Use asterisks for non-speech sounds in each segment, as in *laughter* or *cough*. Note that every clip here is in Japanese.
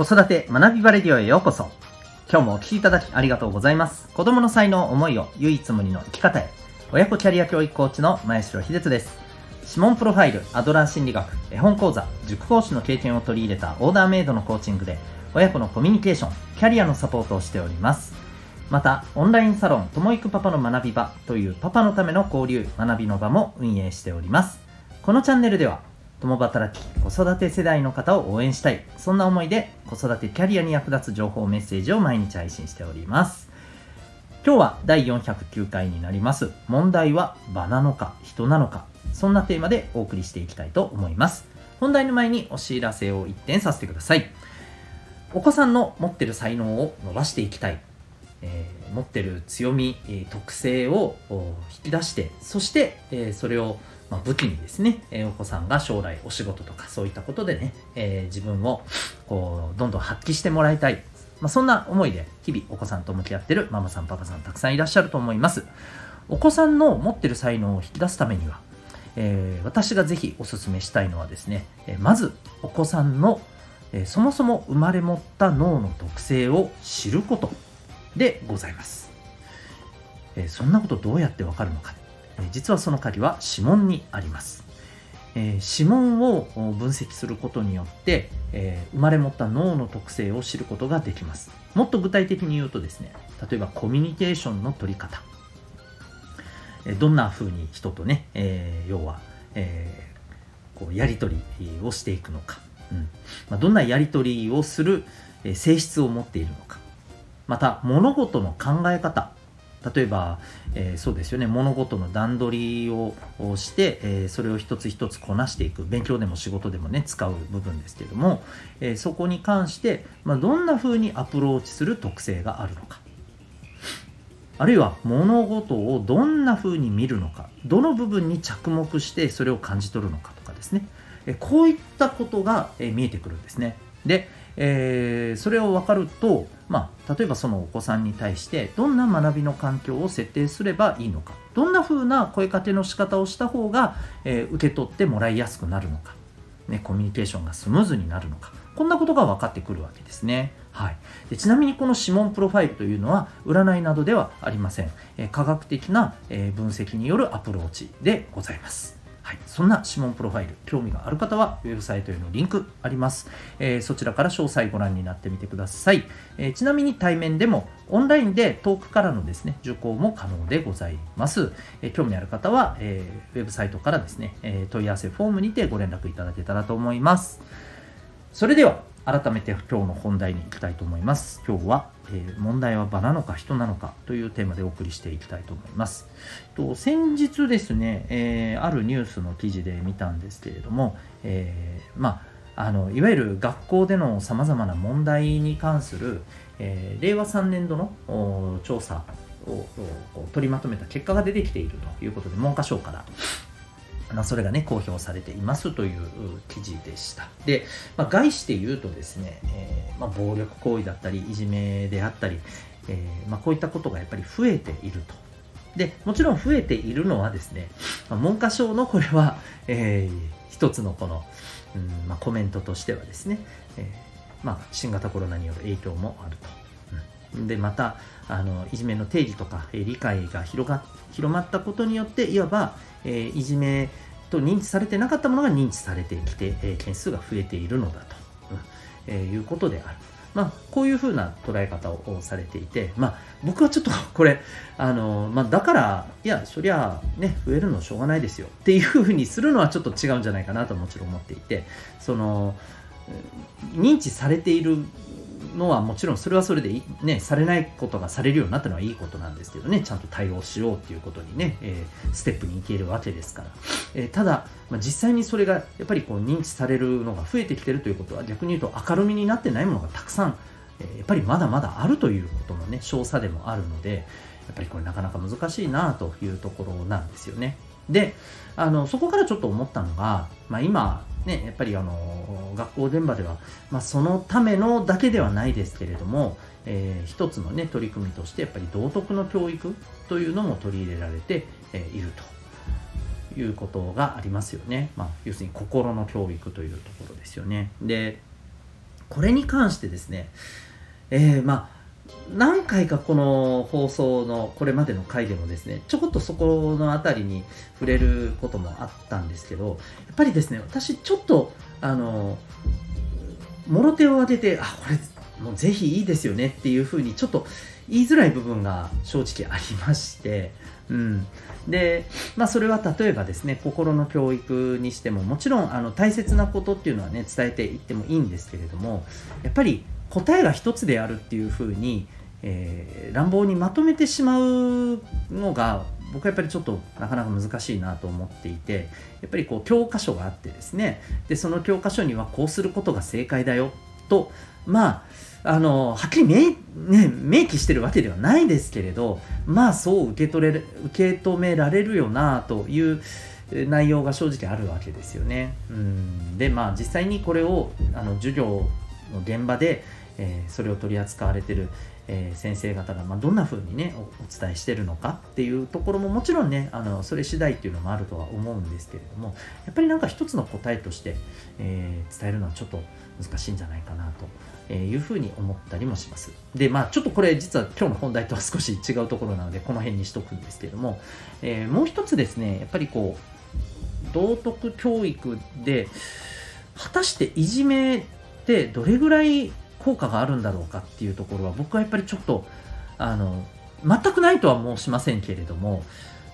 子育て学びバレディオへようこそ。今日もお聴きいただきありがとうございます。子供の才能、思いを唯一無二の生き方へ。親子キャリア教育コーチの前城秀人です。指紋プロファイル、アドラー心理学、絵本講座、塾講師の経験を取り入れたオーダーメイドのコーチングで、親子のコミュニケーション、キャリアのサポートをしております。また、オンラインサロン、ともいくパパの学び場というパパのための交流、学びの場も運営しております。このチャンネルでは、共働き、子育て世代の方を応援したい。そんな思いで子育てキャリアに役立つ情報メッセージを毎日配信しております。今日は第409回になります。問題は場なのか人なのか。そんなテーマでお送りしていきたいと思います。本題の前にお知らせを一点させてください。お子さんの持ってる才能を伸ばしていきたい。えー、持ってる強みえ、特性を引き出して、そして、えー、それをまあ、武器にですね、えー、お子さんが将来お仕事とかそういったことでね、えー、自分をこうどんどん発揮してもらいたい、まあ、そんな思いで日々お子さんと向き合ってるママさんパパさんたくさんいらっしゃると思います。お子さんの持ってる才能を引き出すためには、えー、私がぜひお勧めしたいのはですね、えまずお子さんの、えそもそも生まれ持った脳の特性を知ることでございます、えそんなことどうやってわかるのか。実はその鍵は指紋にあります。え、指紋を分析することによって、え、生まれ持った脳の特性を知ることができます。もっと具体的に言うとですね、例えばコミュニケーションの取り方。え、どんな風に人とね、え要は、えこうやり取りをしていくのか。うんま、どんなやり取りをする性質を持っているのか。また、物事の考え方。例えば、えー、そうですよね。物事の段取りをして、えー、それを一つ一つこなしていく。勉強でも仕事でもね使う部分ですけども、えー、そこに関して、まあ、どんな風にアプローチする特性があるのか。あるいは物事をどんな風に見るのか。どの部分に着目してそれを感じ取るのかとかですね、えこういったことが、え見えてくるんですね。でえー、それを分かると、まあ、例えばそのお子さんに対してどんな学びの環境を設定すればいいのかどんな風な声かけの仕方をした方が、えー、受け取ってもらいやすくなるのか、ね、コミュニケーションがスムーズになるのかこんなことが分かってくるわけですね。はい、でちなみにこの指紋プロファイルというのは占いなどではありません、えー、科学的な、え分析によるアプローチでございます。はい、そんな指紋プロファイル、興味がある方は、ウェブサイトへのリンクあります。えー、そちらから詳細ご覧になってみてください、えー、ちなみに対面でも、オンラインで遠くからのですね、受講も可能でございます。えー、興味ある方は、えウェブサイトからですね、え問い合わせフォームにてご連絡いただけたらと思います。それでは、改めて今日の本題に行きたいと思います。今日は、えー、問題は場なのか人なのかというテーマでお送りしていきたいと思います。と先日ですね、えー、あるニュースの記事で見たんですけれども、えー、まあ、あのいわゆる学校でのさまざまな問題に関する、え令和3年度の調査を取りまとめた結果が出てきているということで文科省からまあ、それがね、公表されていますという記事でした。で、まあ、概して言うとですね、えー、まあ、暴力行為だったり、いじめであったり、えー、まこういったことがやっぱり増えていると。で、もちろん増えているのはですね、ま文科省のこれは、えー、一つのこの、うんまコメントとしてはですね、えま新型コロナによる影響もあると。でまたあのいじめの定義とか、え理解が広が広まったことによっていわば、えいじめと認知されてなかったものが認知されてきて、え件数が増えているのだと、うんえいうことである。まあ、こういうふうな捉え方をされていて、まあ、僕はちょっと *laughs* これ、あの、まあ、だから、いや、そりゃ、ね、増えるのしょうがないですよっていうふうにするのはちょっと違うんじゃないかなともちろん思っていて、その、認知されているのはもちろんそれはそれでね、されないことがされるようになったのはいいことなんですけどね、ちゃんと対応しようっていうことにね、えー、ステップに行けるわけですから。えー、ただ、まあ、実際にそれがやっぱりこう認知されるのが増えてきてるということは逆に言うと明るみになってないものがたくさん、えー、やっぱりまだまだあるということのね、少佐でもあるので、やっぱりこれなかなか難しいなというところなんですよね。で、あの、そこからちょっと思ったのが、まあ今、ね、やっぱりあの学校現場では、まあ、そのためのだけではないですけれども、えー、一つの、ね、取り組みとしてやっぱり道徳の教育というのも取り入れられて、え、いると。いうことがありますよね、まあ、要するに心の教育というところですよね。でこれに関してですね、えー、まあ何回かこの放送のこれまでの回でもですねちょこっとそこの辺りに触れることもあったんですけどやっぱりですね私ちょっとあのもろ手を挙げてあこれもうぜひいいですよねっていうふうにちょっと言いづらい部分が正直ありまして、うん、で、まあ、それは例えばですね心の教育にしてももちろんあの大切なことっていうのはね伝えていってもいいんですけれどもやっぱり答えが一つであるっていうふうに、えー、乱暴にまとめてしまうのが僕はやっぱりちょっとなかなか難しいなと思っていてやっぱりこう教科書があってですねでその教科書にはこうすることが正解だよとまああのはっきり明,、ね、明記してるわけではないですけれどまあそう受け取れ受け止められるよなという内容が正直あるわけですよね。うんでまあ実際にこれをあの授業の現場で、えー、それを取り扱われてる、えー、先生方が、ま、どんな風にねお伝えしてるのかっていうところももちろんねあのそれ次第っていうのもあるとは思うんですけれどもやっぱりなんか一つの答えとして、えー、伝えるのはちょっと難しいんじゃないかなというふうに思ったりもします。で、まあちょっとこれ実は今日の本題とは少し違うところなのでこの辺にしとくんですけれども、えー、もう一つですね、やっぱりこう、道徳教育で果たしていじめってどれぐらい効果があるんだろうかっていうところは僕はやっぱりちょっとあの全くないとは申しませんけれども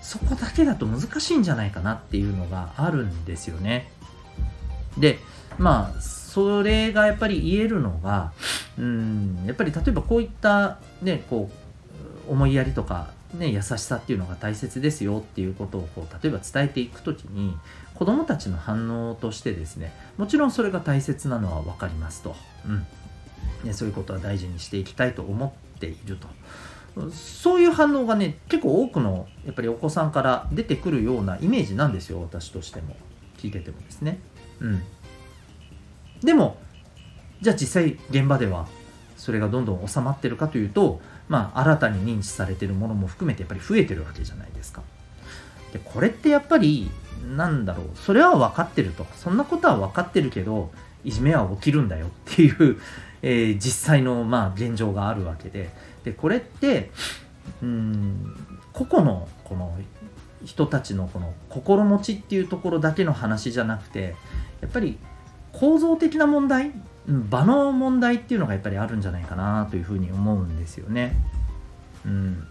そこだけだと難しいんじゃないかなっていうのがあるんですよね。でまあそれがやっぱり言えるのがうんやっぱり例えばこういったねこう思いやりとかね、優しさっていうのが大切ですよっていうことをこう例えば伝えていく時に子どもたちの反応としてですねもちろんそれが大切なのは分かりますと、うんね、そういうことは大事にしていきたいと思っていると。そういう反応がね結構多くのやっぱりお子さんから出てくるようなイメージなんですよ私としても。聞いててもですね。うん。でもじゃあ実際現場ではそれがどんどん収まってるかというと、まあ、新たに認知されてるものも含めてやっぱり増えてるわけじゃないですか。でこれってやっぱりなんだろうそれは分かってると。そんなことは分かってるけどいじめは起きるんだよっていう、*laughs* えー、実際のまあ現状があるわけででこれってうん個々のこの人たちのこの心持ちっていうところだけの話じゃなくてやっぱり構造的な問題場の問題っていうのがやっぱりあるんじゃないかなというふうに思うんですよね。うん、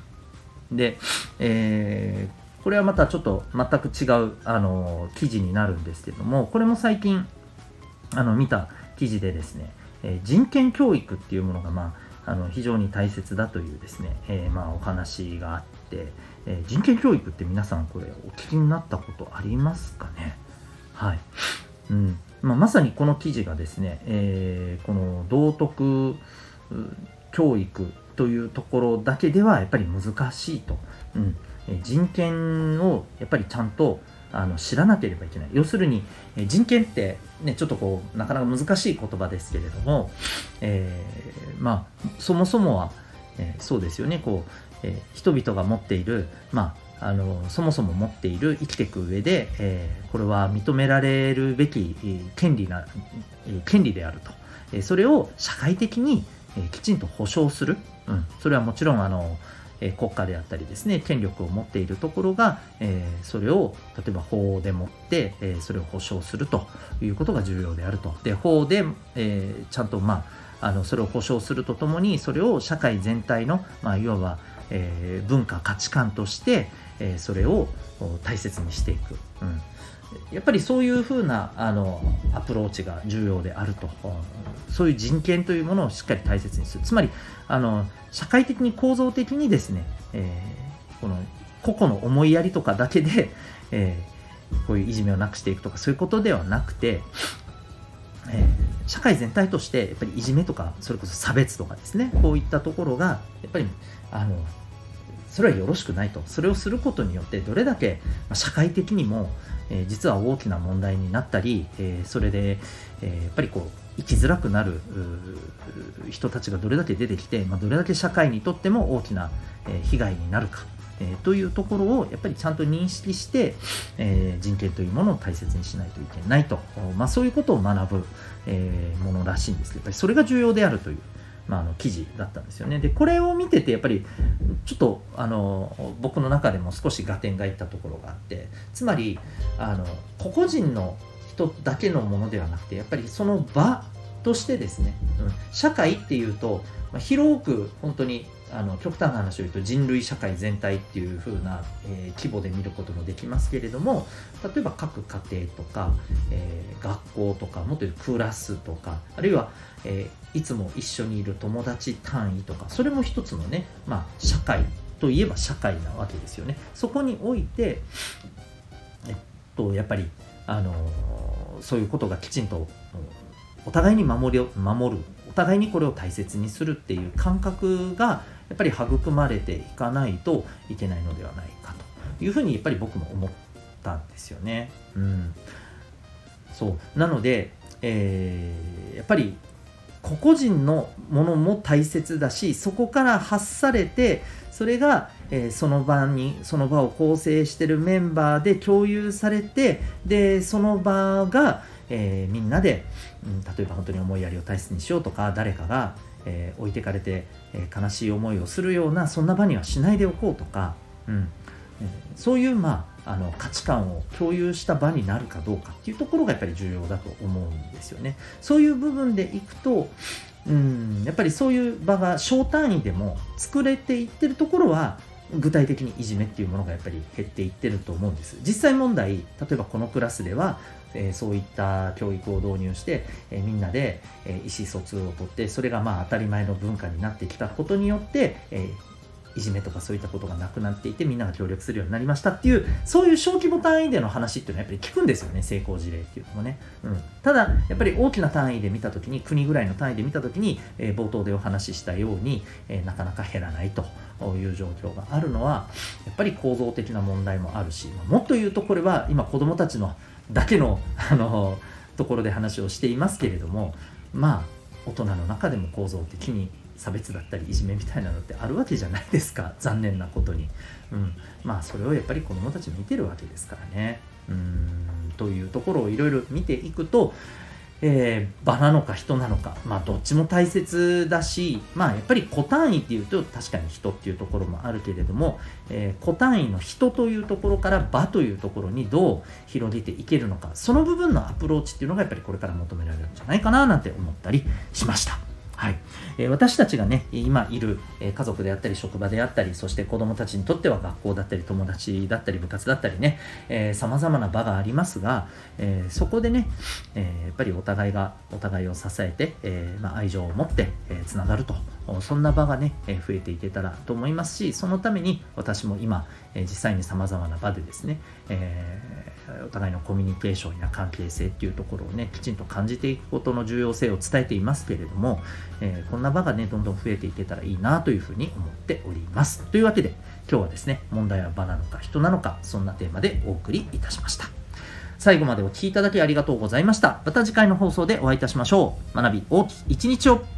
で、えー、これはまたちょっと全く違うあの記事になるんですけどもこれも最近あの見た記事でですね、え、人権教育っていうものが、まあ、あの非常に大切だというですね、えー、まあ、お話があって、え人権教育って皆さんこれお聞きになったことありますかね？はい。うん。まあ、まさにこの記事がですね、えー、この道徳教育というところだけではやっぱり難しいと、うん、人権をやっぱりちゃんとあの知らなければいけない。要するにえ人権って、ね、ちょっとこうなかなか難しい言葉ですけれども、えー、まあそもそもは、えー、そうですよね。こう、えー、人々が持っている、まあ、あのそもそも持っている生きていく上で、え、これは認められるべき、え、権利な、え、権利であると、えそれを社会的に、えきちんと保障する、うん、それはもちろんあの、え国家であったりですね権力を持っているところが、えそれを例えば法でもって、えそれを保障するということが重要であると。で法で、えちゃんとまああのそれを保障するとともにそれを社会全体の、まあ、いわば、え文化価値観として、えそれを大切にしていく、うん、やっぱりそういうふうなあのアプローチが重要であると。そういう人権というものをしっかり大切にする。つまりあの社会的に構造的にですね、えー、この個々の思いやりとかだけで、えー、こういういじめをなくしていくとかそういうことではなくて、えー、社会全体としてやっぱりいじめとかそれこそ差別とかですねこういったところがやっぱりあのそれはよろしくないと。それをすることによってどれだけ社会的にも、えー、実は大きな問題になったり、えー、それで、え、やっぱりこう生きづらくなる人たちがどれだけ出てきて、まあ、どれだけ社会にとっても大きな、え被害になるかえ、というところをやっぱりちゃんと認識して、え、人権というものを大切にしないといけないと、まあ、そういうことを学ぶ、え、ものらしいんですけどやっぱりそれが重要であるという、まあ、あの記事だったんですよね。でこれを見ててやっぱりちょっとあの僕の中でも少し合点がいったところがあってつまりあの個々人の人だけのものではなくてやっぱりその場としてですね、うん、社会っていうと、まあ、広く本当にあの極端な話を言うと人類社会全体っていう風な、えー、規模で見ることもできますけれども例えば各家庭とか、えー、学校とかもっと言うクラスとかあるいは、えー、いつも一緒にいる友達単位とかそれも一つのね、まあ、社会といえば社会なわけですよね。そこにおいて、えっと、やっぱり、あのそういうことがきちんとお互いに守り守るお互いにこれを大切にするっていう感覚がやっぱり育まれていかないといけないのではないかというふうにやっぱり僕も思ったんですよね。うん、そうなので、えー、やっぱり個々人のものも大切だしそこから発されてそれが、えー、その場にその場を構成してるメンバーで共有されてでその場が、えー、みんなで、うん、例えば本当に思いやりを大切にしようとか誰かがえー、置いてかれて、えー、悲しい思いをするようなそんな場にはしないでおこうとか、うんえー、そういう、まあ、あの価値観を共有した場になるかどうかっていうところがやっぱり重要だと思うんですよね。そういう部分でいくとうんやっぱりそういう場が小単位でも作れていってるところは具体的にいじめっていうものがやっぱり減っていってると思うんです。実際問題、例えばこのクラスではえー、そういった教育を導入して、えー、みんなで、えー、意思疎通をとってそれがまあ当たり前の文化になってきたことによって、えいじめとかそういったことがなくなっていてみんなが協力するようになりましたっていうそういう小規模単位での話っていうのはやっぱり聞くんですよね成功事例っていうのもね、うん、ただやっぱり大きな単位で見た時に国ぐらいの単位で見た時に、えー、冒頭でお話ししたように、えー、なかなか減らないという状況があるのはやっぱり構造的な問題もあるしもっと言うとこれは今子どもたちのだけの *laughs* あのところで話をしていますけれどもまあ大人の中でも構造的に差別だったりいじめみたいなのってあるわけじゃないですか。残念なことに、うん、まあそれをやっぱり子どもたち見てるわけですからね。うん。というところをいろいろ見ていくとえー、場なのか人なのか、まあ、どっちも大切だし、まあ、やっぱり個単位っていうと確かに人っていうところもあるけれども、えー、個単位の人というところから場というところにどう広げていけるのかその部分のアプローチっていうのがやっぱりこれから求められるんじゃないかななんて思ったりしました。はい、え、私たちがね今いる、家族であったり職場であったりそして子どもたちにとっては学校だったり友達だったり部活だったりねさまざまな場がありますが、えー、そこでね、えやっぱりお互いがお互いを支えて、えまあ、愛情を持ってつな、がると。そんな場がね、え増えていけたらと思いますしそのために私も今、え実際にさまざまな場でですね、えお互いのコミュニケーションや関係性っていうところをねきちんと感じていくことの重要性を伝えていますけれども、えー、こんな場がねどんどん増えていけたらいいなというふうに思っております。というわけで今日はですね問題は場なのか人なのかそんなテーマでお送りいたしました。最後までお聴きいただきありがとうございました。また次回の放送でお会いいたしましょう。学び大きい一日を。